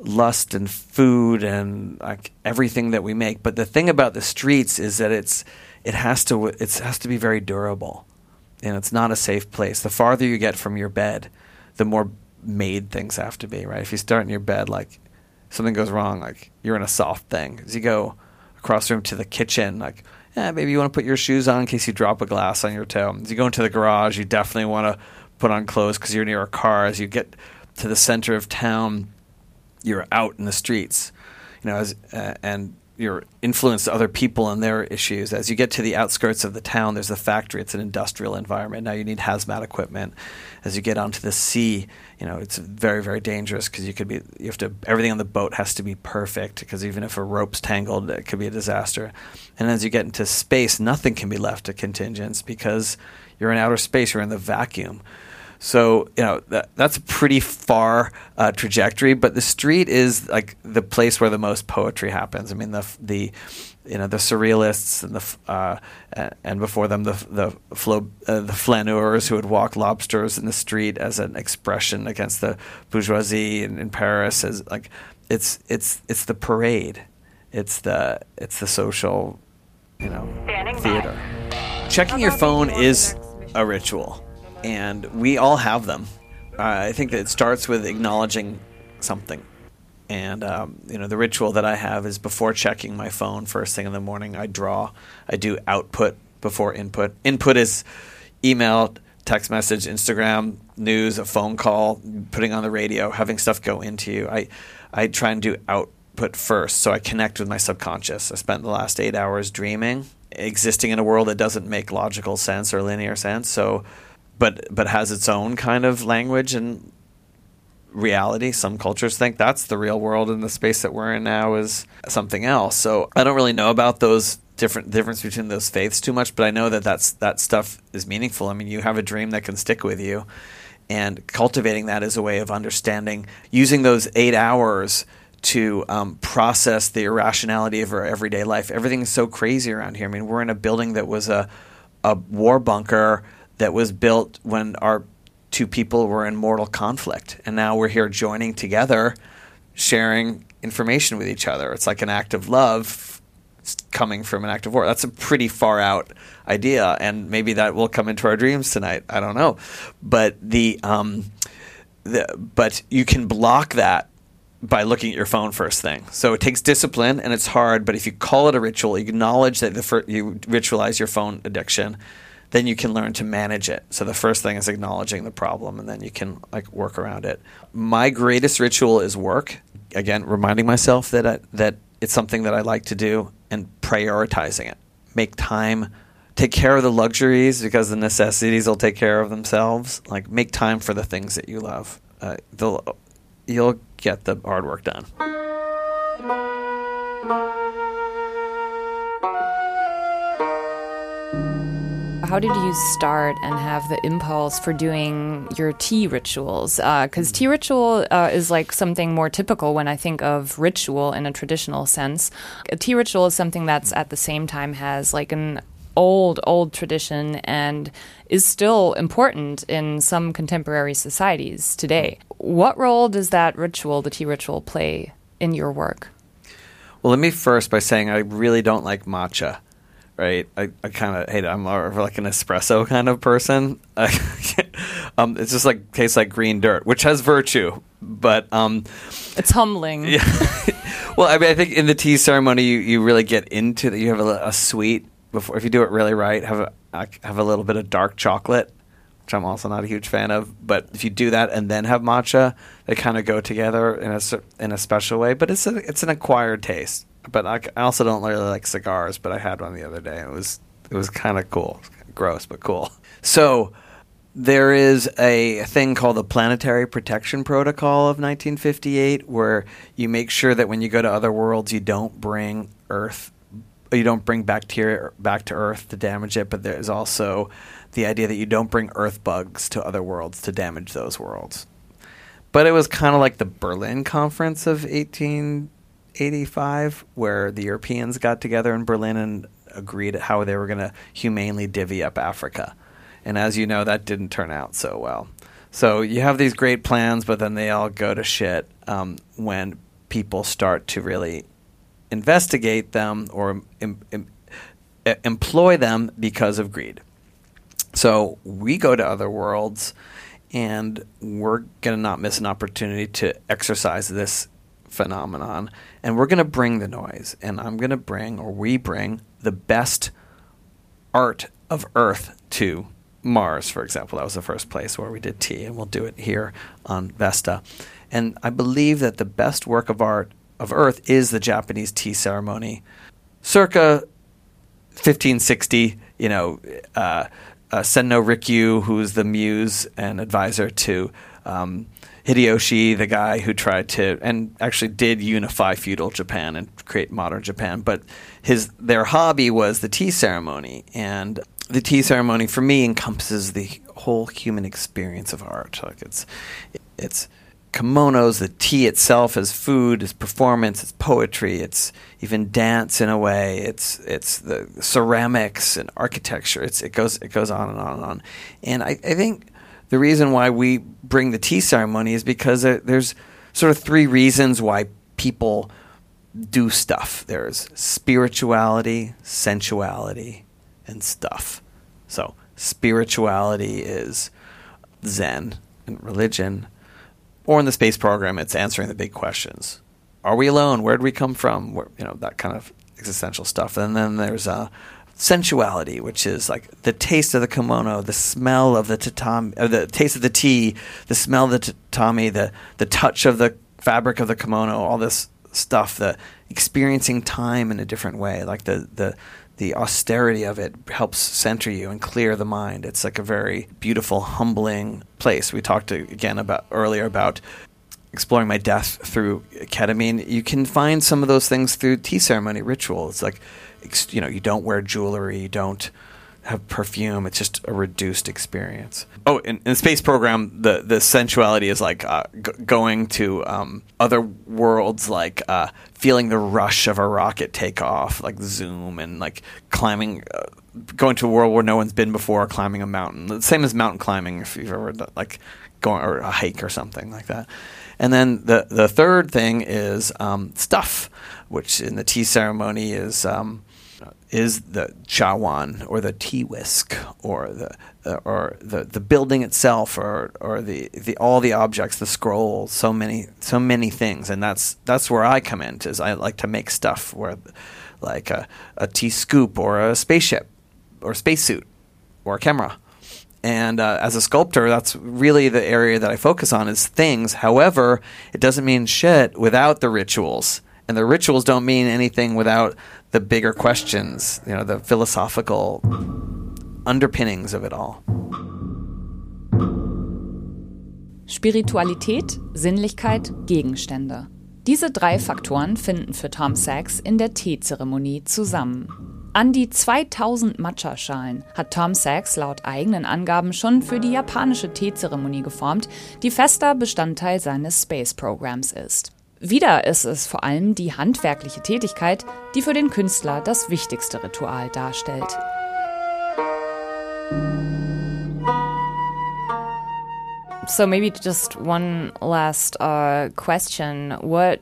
lust and food and like everything that we make. But the thing about the streets is that it's it has to it has to be very durable and it's not a safe place. The farther you get from your bed, the more made things have to be, right? If you start in your bed, like something goes wrong, like you're in a soft thing. As you go across the room to the kitchen, like, yeah, maybe you want to put your shoes on in case you drop a glass on your toe. As you go into the garage, you definitely want to put on clothes because you're near a car. As you get to the center of town, you're out in the streets, you know, as, uh, and you're influenced other people and their issues. As you get to the outskirts of the town, there's a factory. It's an industrial environment. Now you need hazmat equipment. As you get onto the sea, you know it's very very dangerous because you could be you have to everything on the boat has to be perfect because even if a rope's tangled, it could be a disaster. And as you get into space, nothing can be left to contingents because you're in outer space. You're in the vacuum. So you know that, that's a pretty far uh, trajectory, but the street is like the place where the most poetry happens. I mean the the you know the surrealists and the uh, and before them the the flo, uh, the flaneurs who would walk lobsters in the street as an expression against the bourgeoisie in, in Paris as like it's it's it's the parade, it's the it's the social you know theater. Checking your phone is a ritual and we all have them. Uh, I think that it starts with acknowledging something. And um, you know, the ritual that I have is before checking my phone first thing in the morning, I draw. I do output before input. Input is email, text message, Instagram, news, a phone call, putting on the radio, having stuff go into you. I I try and do output first, so I connect with my subconscious. I spent the last eight hours dreaming, existing in a world that doesn't make logical sense or linear sense. So but but has its own kind of language and reality. Some cultures think that's the real world, and the space that we're in now is something else. So I don't really know about those different difference between those faiths too much, but I know that that's that stuff is meaningful. I mean, you have a dream that can stick with you, and cultivating that is a way of understanding using those eight hours to um, process the irrationality of our everyday life. Everything's so crazy around here. I mean, we're in a building that was a a war bunker that was built when our two people were in mortal conflict. And now we're here joining together, sharing information with each other. It's like an act of love coming from an act of war. That's a pretty far out idea, and maybe that will come into our dreams tonight. I don't know, but the, um, the but you can block that by looking at your phone first thing. So it takes discipline and it's hard, but if you call it a ritual, you acknowledge that the fir- you ritualize your phone addiction then you can learn to manage it. So the first thing is acknowledging the problem and then you can like work around it. My greatest ritual is work. Again, reminding myself that I, that it's something that I like to do and prioritizing it. Make time take care of the luxuries because the necessities will take care of themselves. Like make time for the things that you love. Uh, you'll get the hard work done. How did you start and have the impulse for doing your tea rituals? Because uh, tea ritual uh, is like something more typical when I think of ritual in a traditional sense. A tea ritual is something that's at the same time has like an old, old tradition and is still important in some contemporary societies today. What role does that ritual, the tea ritual, play in your work? Well, let me first by saying I really don't like matcha right? I, I kind of hate it. I'm more of like an espresso kind of person. um, it's just like tastes like green dirt, which has virtue, but um, it's humbling. Yeah. well, I mean, I think in the tea ceremony, you, you really get into that. You have a, a sweet before if you do it really right. Have a have a little bit of dark chocolate, which I'm also not a huge fan of. But if you do that and then have matcha, they kind of go together in a in a special way. But it's a, it's an acquired taste but I, I also don't really like cigars. But I had one the other day. It was it was kind of cool, gross but cool. So there is a thing called the Planetary Protection Protocol of 1958, where you make sure that when you go to other worlds, you don't bring Earth, you don't bring bacteria back to Earth to damage it. But there's also the idea that you don't bring Earth bugs to other worlds to damage those worlds. But it was kind of like the Berlin Conference of 18 85, where the Europeans got together in Berlin and agreed how they were going to humanely divvy up Africa. And as you know, that didn't turn out so well. So you have these great plans, but then they all go to shit um, when people start to really investigate them or em- em- employ them because of greed. So we go to other worlds and we're going to not miss an opportunity to exercise this phenomenon. And we're going to bring the noise. And I'm going to bring, or we bring, the best art of Earth to Mars, for example. That was the first place where we did tea, and we'll do it here on Vesta. And I believe that the best work of art of Earth is the Japanese tea ceremony. Circa 1560, you know, uh, uh, Sen no Rikyu, who's the muse and advisor to um, Hideyoshi, the guy who tried to and actually did unify feudal Japan and create modern Japan, but his their hobby was the tea ceremony, and the tea ceremony for me encompasses the whole human experience of art. Like it's it's kimonos, the tea itself as food, as performance, it's poetry, it's even dance in a way. It's it's the ceramics and architecture. It's it goes it goes on and on and on. And I, I think the reason why we bring the tea ceremony is because there's sort of three reasons why people do stuff. There's spirituality, sensuality, and stuff. So spirituality is Zen and religion or in the space program, it's answering the big questions: Are we alone? Where did we come from? Where, you know that kind of existential stuff. And then there's uh, sensuality, which is like the taste of the kimono, the smell of the tatami, uh, the taste of the tea, the smell of the tatami, the the touch of the fabric of the kimono, all this stuff, the experiencing time in a different way, like the the the austerity of it helps center you and clear the mind. It's like a very beautiful, humbling place. We talked to, again about earlier about exploring my death through ketamine. You can find some of those things through tea ceremony ritual. It's like, you know, you don't wear jewelry, you don't have perfume. It's just a reduced experience. Oh, in, in the space program, the the sensuality is like uh, g- going to um, other worlds, like uh, feeling the rush of a rocket takeoff, like zoom, and like climbing, uh, going to a world where no one's been before, climbing a mountain. The same as mountain climbing, if you've ever done, like going or a hike or something like that. And then the the third thing is um, stuff, which in the tea ceremony is. Um, is the chawan or the tea whisk or the uh, or the, the building itself or or the, the all the objects the scrolls so many so many things and that's that's where I come in is I like to make stuff where like a, a tea scoop or a spaceship or a spacesuit or a camera and uh, as a sculptor that's really the area that I focus on is things however it doesn't mean shit without the rituals and the rituals don't mean anything without the bigger questions, you know, the philosophical underpinnings of it all. Spiritualität, Sinnlichkeit, Gegenstände. Diese drei Faktoren finden für Tom Sachs in der Teezeremonie zusammen. An die 2000 Matcha-Schalen hat Tom Sachs laut eigenen Angaben schon für die japanische Teezeremonie geformt, die fester Bestandteil seines Space-Programms ist. Wieder ist es vor allem die handwerkliche Tätigkeit, die für den Künstler das wichtigste Ritual darstellt. So maybe just one last uh, question: What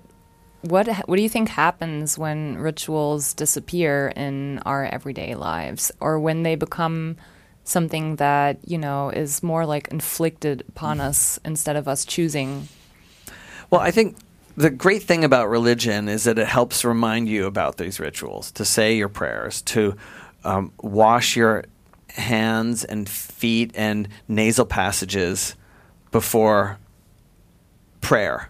what what do you think happens when rituals disappear in our everyday lives, or when they become something that you know is more like inflicted upon us instead of us choosing? Well, I think the great thing about religion is that it helps remind you about these rituals, to say your prayers, to um, wash your hands and feet and nasal passages before prayer.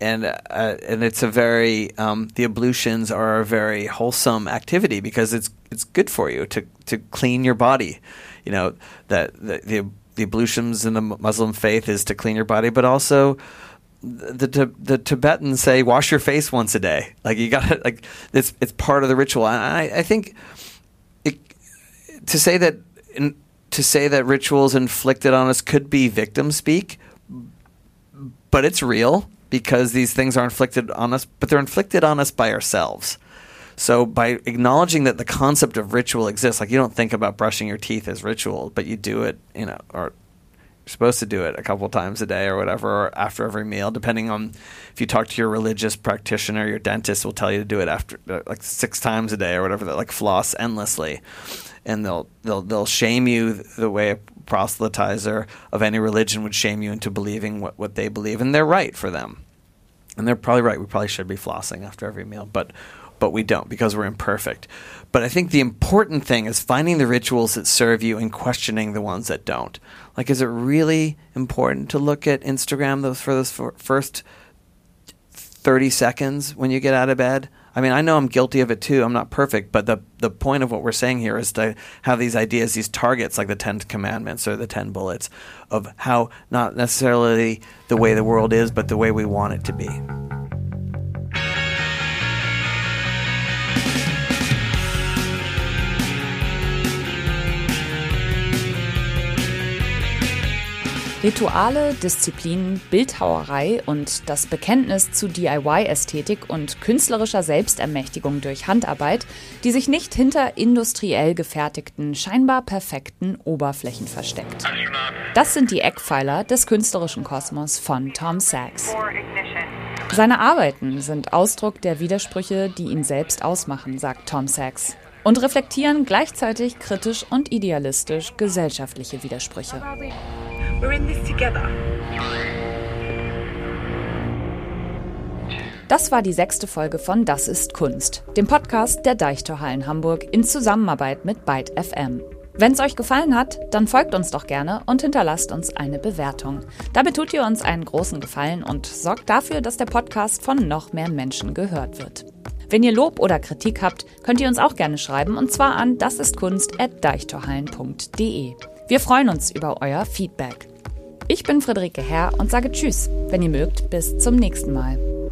And uh, and it's a very um, the ablutions are a very wholesome activity because it's it's good for you to to clean your body. You know that the, the the ablutions in the Muslim faith is to clean your body, but also the the Tibetans say wash your face once a day. Like you got like it's it's part of the ritual. I I think it, to say that to say that rituals inflicted on us could be victim speak, but it's real because these things are inflicted on us, but they're inflicted on us by ourselves. So by acknowledging that the concept of ritual exists, like you don't think about brushing your teeth as ritual, but you do it, you know, or you're supposed to do it a couple times a day or whatever, or after every meal, depending on if you talk to your religious practitioner, your dentist will tell you to do it after uh, like six times a day or whatever. That like floss endlessly, and they'll they'll they'll shame you the way a proselytizer of any religion would shame you into believing what, what they believe, and they're right for them, and they're probably right. We probably should be flossing after every meal, but but we don't because we're imperfect. But I think the important thing is finding the rituals that serve you and questioning the ones that don't. Like, is it really important to look at Instagram those for those first 30 seconds when you get out of bed. I mean, I know I'm guilty of it too. I'm not perfect, but the the point of what we're saying here is to have these ideas, these targets, like the Ten Commandments or the Ten Bullets, of how not necessarily the way the world is, but the way we want it to be. Rituale, Disziplinen, Bildhauerei und das Bekenntnis zu DIY-Ästhetik und künstlerischer Selbstermächtigung durch Handarbeit, die sich nicht hinter industriell gefertigten, scheinbar perfekten Oberflächen versteckt. Das sind die Eckpfeiler des künstlerischen Kosmos von Tom Sachs. Seine Arbeiten sind Ausdruck der Widersprüche, die ihn selbst ausmachen, sagt Tom Sachs und reflektieren gleichzeitig kritisch und idealistisch gesellschaftliche Widersprüche. We're in this together. Das war die sechste Folge von Das ist Kunst, dem Podcast der Deichtorhallen Hamburg in Zusammenarbeit mit Byte FM. Wenn es euch gefallen hat, dann folgt uns doch gerne und hinterlasst uns eine Bewertung. Damit tut ihr uns einen großen Gefallen und sorgt dafür, dass der Podcast von noch mehr Menschen gehört wird. Wenn ihr Lob oder Kritik habt, könnt ihr uns auch gerne schreiben und zwar an dasistkunst@deichtorhallen.de. Wir freuen uns über euer Feedback. Ich bin Friederike Herr und sage Tschüss. Wenn ihr mögt, bis zum nächsten Mal.